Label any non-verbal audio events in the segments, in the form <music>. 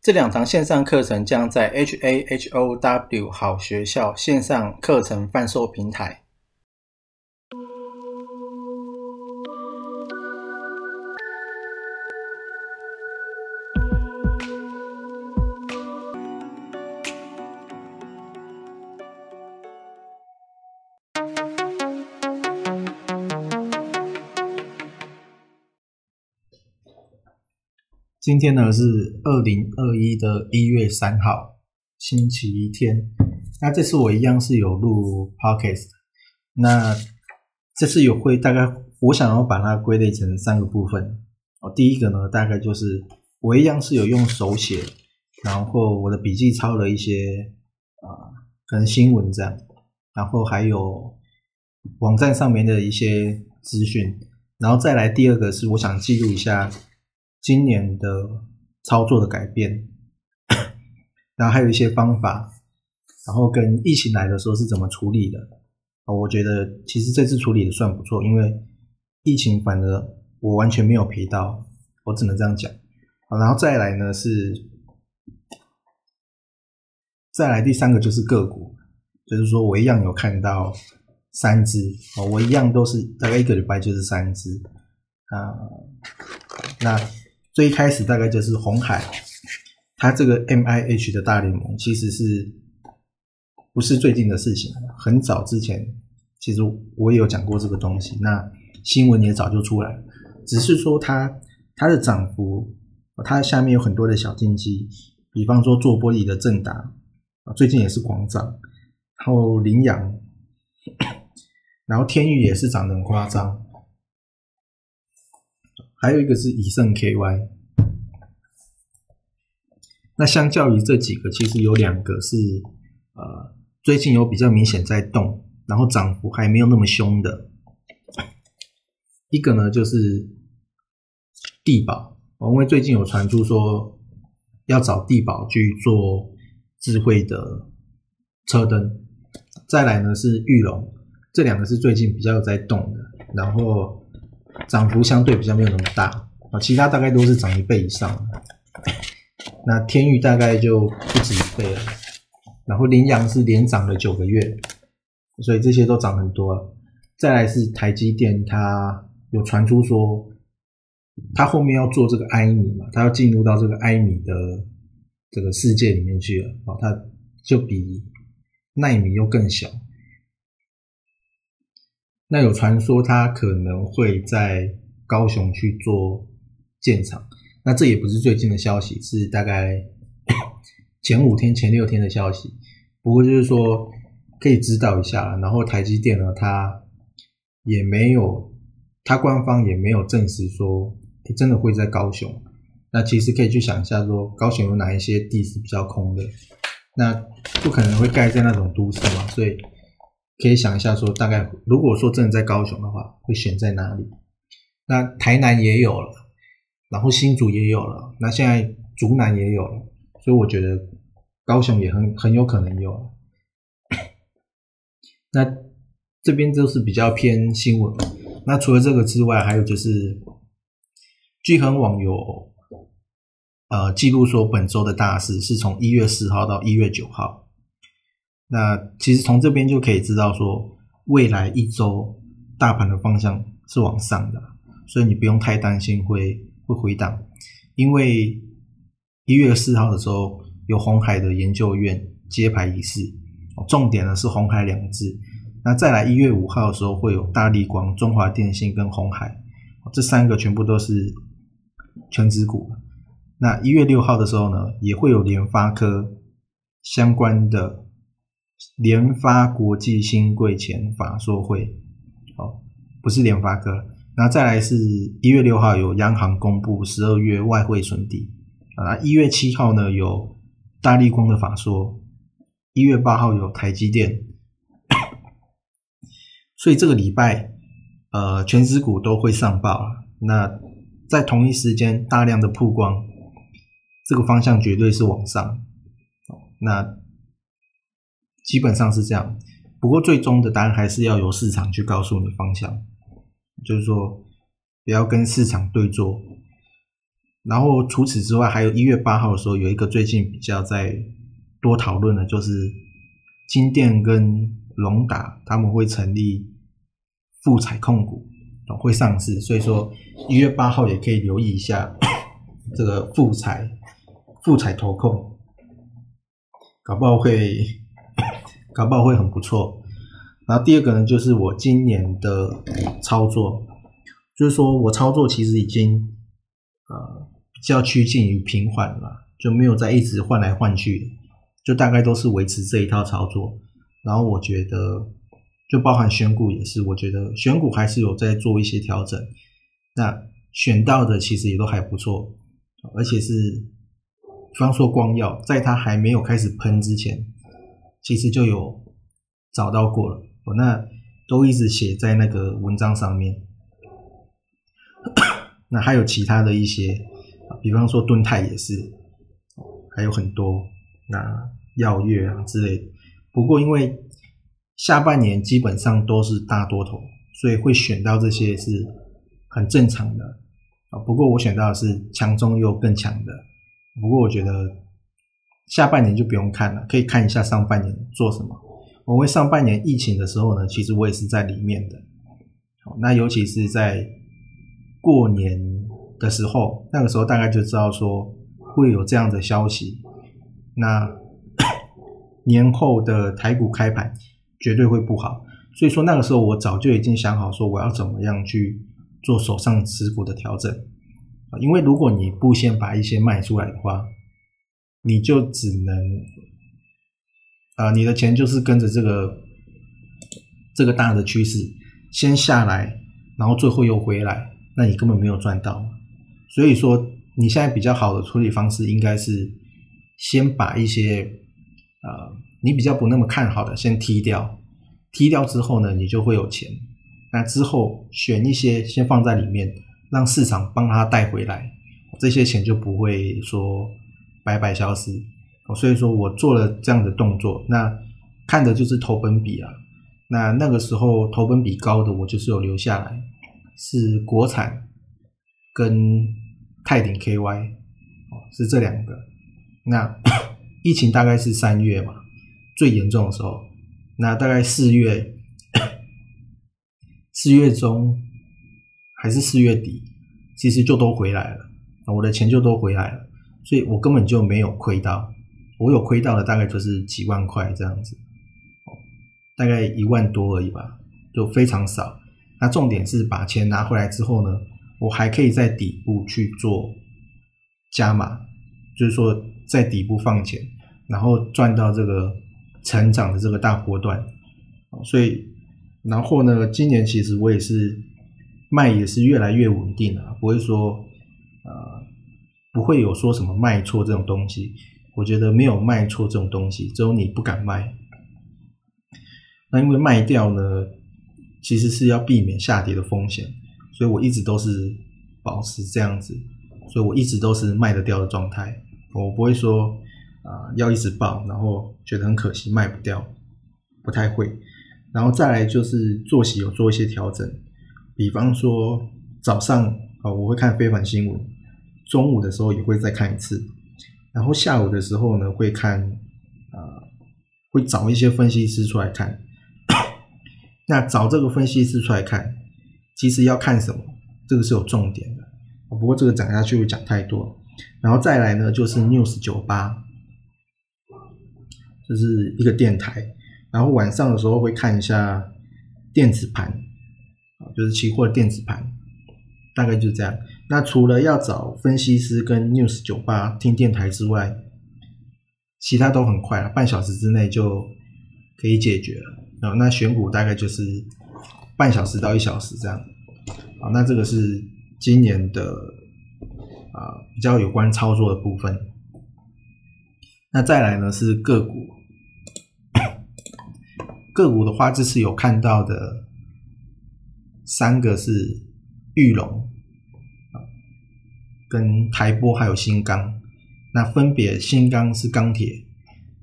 这两堂线上课程将在 HAHOW 好学校线上课程贩售平台。今天呢是二零二一的一月三号，星期天。那这次我一样是有录 podcast。那这次有会大概我想要把它归类成三个部分。哦，第一个呢大概就是我一样是有用手写，然后我的笔记抄了一些啊，可能新闻这样，然后还有网站上面的一些资讯，然后再来第二个是我想记录一下。今年的操作的改变，<coughs> 然后还有一些方法，然后跟疫情来的时候是怎么处理的？我觉得其实这次处理的算不错，因为疫情反而我完全没有赔到，我只能这样讲。好，然后再来呢是，再来第三个就是个股，就是说我一样有看到三只，我一样都是大概一个礼拜就是三只啊，那。最一开始大概就是红海，它这个 M I H 的大联盟其实是不是最近的事情？很早之前，其实我也有讲过这个东西，那新闻也早就出来，只是说它它的涨幅，它下面有很多的小金鸡，比方说做玻璃的正达啊，最近也是狂涨，然后羚羊，然后天宇也是涨得很夸张。还有一个是以盛 KY，那相较于这几个，其实有两个是呃最近有比较明显在动，然后涨幅还没有那么凶的。一个呢就是地保，因为最近有传出说要找地保去做智慧的车灯。再来呢是玉龙，这两个是最近比较在动的，然后。涨幅相对比较没有那么大啊，其他大概都是涨一倍以上。<laughs> 那天域大概就不止一倍了，然后羚羊是连涨了九个月，所以这些都涨很多了。再来是台积电，它有传出说，它后面要做这个埃米嘛，它要进入到这个埃米的这个世界里面去了啊，它就比奈米又更小。那有传说他可能会在高雄去做建厂，那这也不是最近的消息，是大概 <coughs> 前五天、前六天的消息。不过就是说可以知道一下然后台积电呢，它也没有，它官方也没有证实说真的会在高雄。那其实可以去想一下，说高雄有哪一些地是比较空的，那不可能会盖在那种都市嘛，所以。可以想一下，说大概如果说真的在高雄的话，会选在哪里？那台南也有了，然后新竹也有了，那现在竹南也有了，所以我觉得高雄也很很有可能有。<coughs> 那这边都是比较偏新闻。那除了这个之外，还有就是聚恒网有呃记录说，本周的大事是从一月四号到一月九号。那其实从这边就可以知道，说未来一周大盘的方向是往上的，所以你不用太担心会会回档，因为一月四号的时候有红海的研究院揭牌仪式，重点呢是红海两个字。那再来一月五号的时候会有大力光、中华电信跟红海，这三个全部都是全指股。那一月六号的时候呢，也会有联发科相关的。联发国际新贵前法说会，哦，不是联发科，那再来是一月六号有央行公布十二月外汇存底，啊，一月七号呢有大力光的法说，一月八号有台积电，<coughs> 所以这个礼拜，呃，全指股都会上报啊。那在同一时间大量的曝光，这个方向绝对是往上。那基本上是这样。不过最终的答案还是要由市场去告诉你方向，就是说不要跟市场对坐。然后除此之外，还有一月八号的时候，有一个最近比较在多讨论的，就是金店跟龙达他们会成立富彩控股，会上市。所以说一月八号也可以留意一下 <coughs> 这个富彩富彩投控，搞不好会搞不好会很不错。然后第二个呢，就是我今年的操作，就是说我操作其实已经呃。比较趋近于平缓了，就没有再一直换来换去，就大概都是维持这一套操作。然后我觉得，就包含选股也是，我觉得选股还是有在做一些调整。那选到的其实也都还不错，而且是，比方说光耀，在它还没有开始喷之前，其实就有找到过了。我那都一直写在那个文章上面。<coughs> 那还有其他的一些。比方说敦泰也是，还有很多那耀月啊之类的。不过因为下半年基本上都是大多头，所以会选到这些是很正常的啊。不过我选到的是强中又更强的。不过我觉得下半年就不用看了，可以看一下上半年做什么。我为上半年疫情的时候呢，其实我也是在里面的。好，那尤其是在过年。的时候，那个时候大概就知道说会有这样的消息。那 <coughs> 年后的台股开盘绝对会不好，所以说那个时候我早就已经想好说我要怎么样去做手上持股的调整。因为如果你不先把一些卖出来的话，你就只能啊，你的钱就是跟着这个这个大的趋势先下来，然后最后又回来，那你根本没有赚到。所以说，你现在比较好的处理方式应该是先把一些呃你比较不那么看好的先踢掉，踢掉之后呢，你就会有钱。那之后选一些先放在里面，让市场帮他带回来，这些钱就不会说白白消失。所以说我做了这样的动作，那看的就是投本比啊。那那个时候投本比高的，我就是有留下来，是国产。跟泰鼎 KY 哦是这两个，那 <coughs> 疫情大概是三月嘛，最严重的时候，那大概四月四月中还是四月底，其实就都回来了，我的钱就都回来了，所以我根本就没有亏到，我有亏到的大概就是几万块这样子，大概一万多而已吧，就非常少。那重点是把钱拿回来之后呢？我还可以在底部去做加码，就是说在底部放钱，然后赚到这个成长的这个大波段。所以，然后呢，今年其实我也是卖也是越来越稳定了，不会说不会有说什么卖错这种东西。我觉得没有卖错这种东西，只有你不敢卖。那因为卖掉呢，其实是要避免下跌的风险。所以我一直都是保持这样子，所以我一直都是卖得掉的状态。我不会说啊要一直报，然后觉得很可惜卖不掉，不太会。然后再来就是作息有做一些调整，比方说早上啊我会看非凡新闻，中午的时候也会再看一次，然后下午的时候呢会看啊会找一些分析师出来看。<coughs> 那找这个分析师出来看。其实要看什么，这个是有重点的。不过这个讲下去会讲太多。然后再来呢，就是 News 九八，这是一个电台。然后晚上的时候会看一下电子盘，啊，就是期货电子盘，大概就这样。那除了要找分析师跟 News 九八听电台之外，其他都很快了，半小时之内就可以解决了。啊，那选股大概就是。半小时到一小时这样，好，那这个是今年的啊比较有关操作的部分。那再来呢是个股，个股的话，这次有看到的三个是玉龙，跟台玻还有新钢。那分别新钢是钢铁，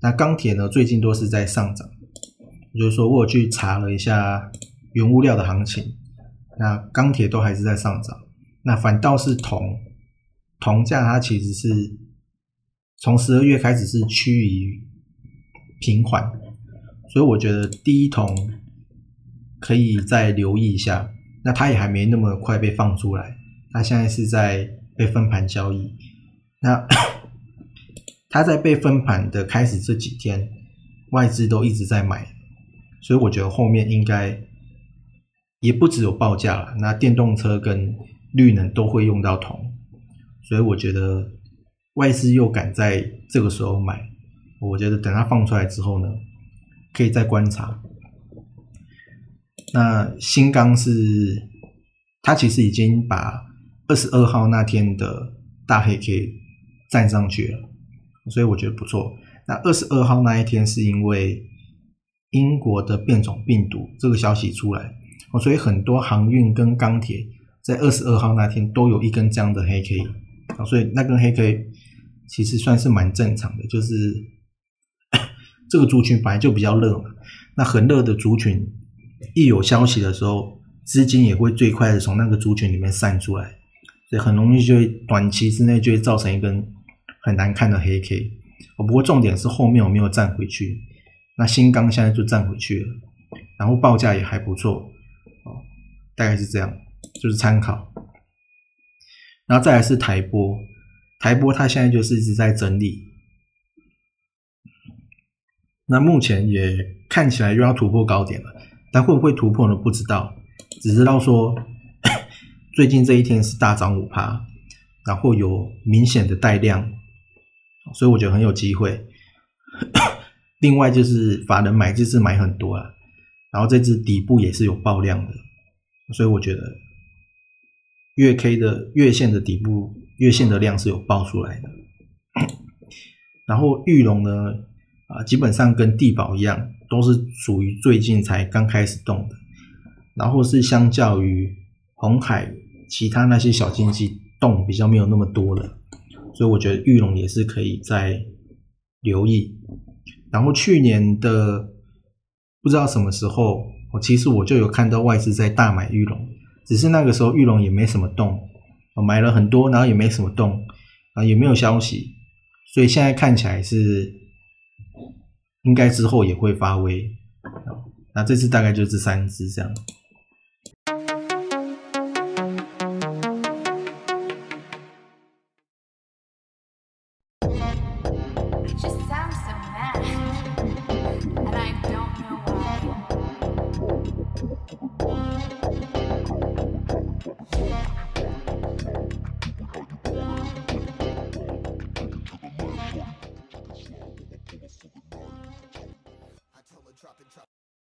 那钢铁呢最近都是在上涨，也就是说我去查了一下原物料的行情，那钢铁都还是在上涨，那反倒是铜，铜价它其实是从十二月开始是趋于平缓，所以我觉得第一铜可以再留意一下，那它也还没那么快被放出来，它现在是在被分盘交易，那。<coughs> 他在被分盘的开始这几天，外资都一直在买，所以我觉得后面应该也不只有报价了。那电动车跟绿能都会用到铜，所以我觉得外资又敢在这个时候买，我觉得等它放出来之后呢，可以再观察。那新钢是它其实已经把二十二号那天的大黑 K 站上去了。所以我觉得不错。那二十二号那一天是因为英国的变种病毒这个消息出来，哦，所以很多航运跟钢铁在二十二号那天都有一根这样的黑 K，啊，所以那根黑 K 其实算是蛮正常的，就是 <coughs> 这个族群本来就比较热嘛，那很热的族群一有消息的时候，资金也会最快的从那个族群里面散出来，所以很容易就会短期之内就会造成一根。很难看的黑 K，哦，不过重点是后面我没有站回去。那新钢现在就站回去了，然后报价也还不错，哦，大概是这样，就是参考。然后再来是台波，台波它现在就是一直在整理，那目前也看起来又要突破高点了，但会不会突破呢？不知道，只知道说最近这一天是大涨五趴，然后有明显的带量。所以我觉得很有机会。<coughs> 另外就是法人买这次买很多啊，然后这只底部也是有爆量的，所以我觉得月 K 的月线的底部月线的量是有爆出来的。<coughs> 然后玉龙呢，啊，基本上跟地保一样，都是属于最近才刚开始动的，然后是相较于红海其他那些小经济动比较没有那么多的。所以我觉得玉龙也是可以再留意。然后去年的不知道什么时候，我其实我就有看到外资在大买玉龙，只是那个时候玉龙也没什么动，我买了很多，然后也没什么动，啊也没有消息，所以现在看起来是应该之后也会发威。那这次大概就这三只这样。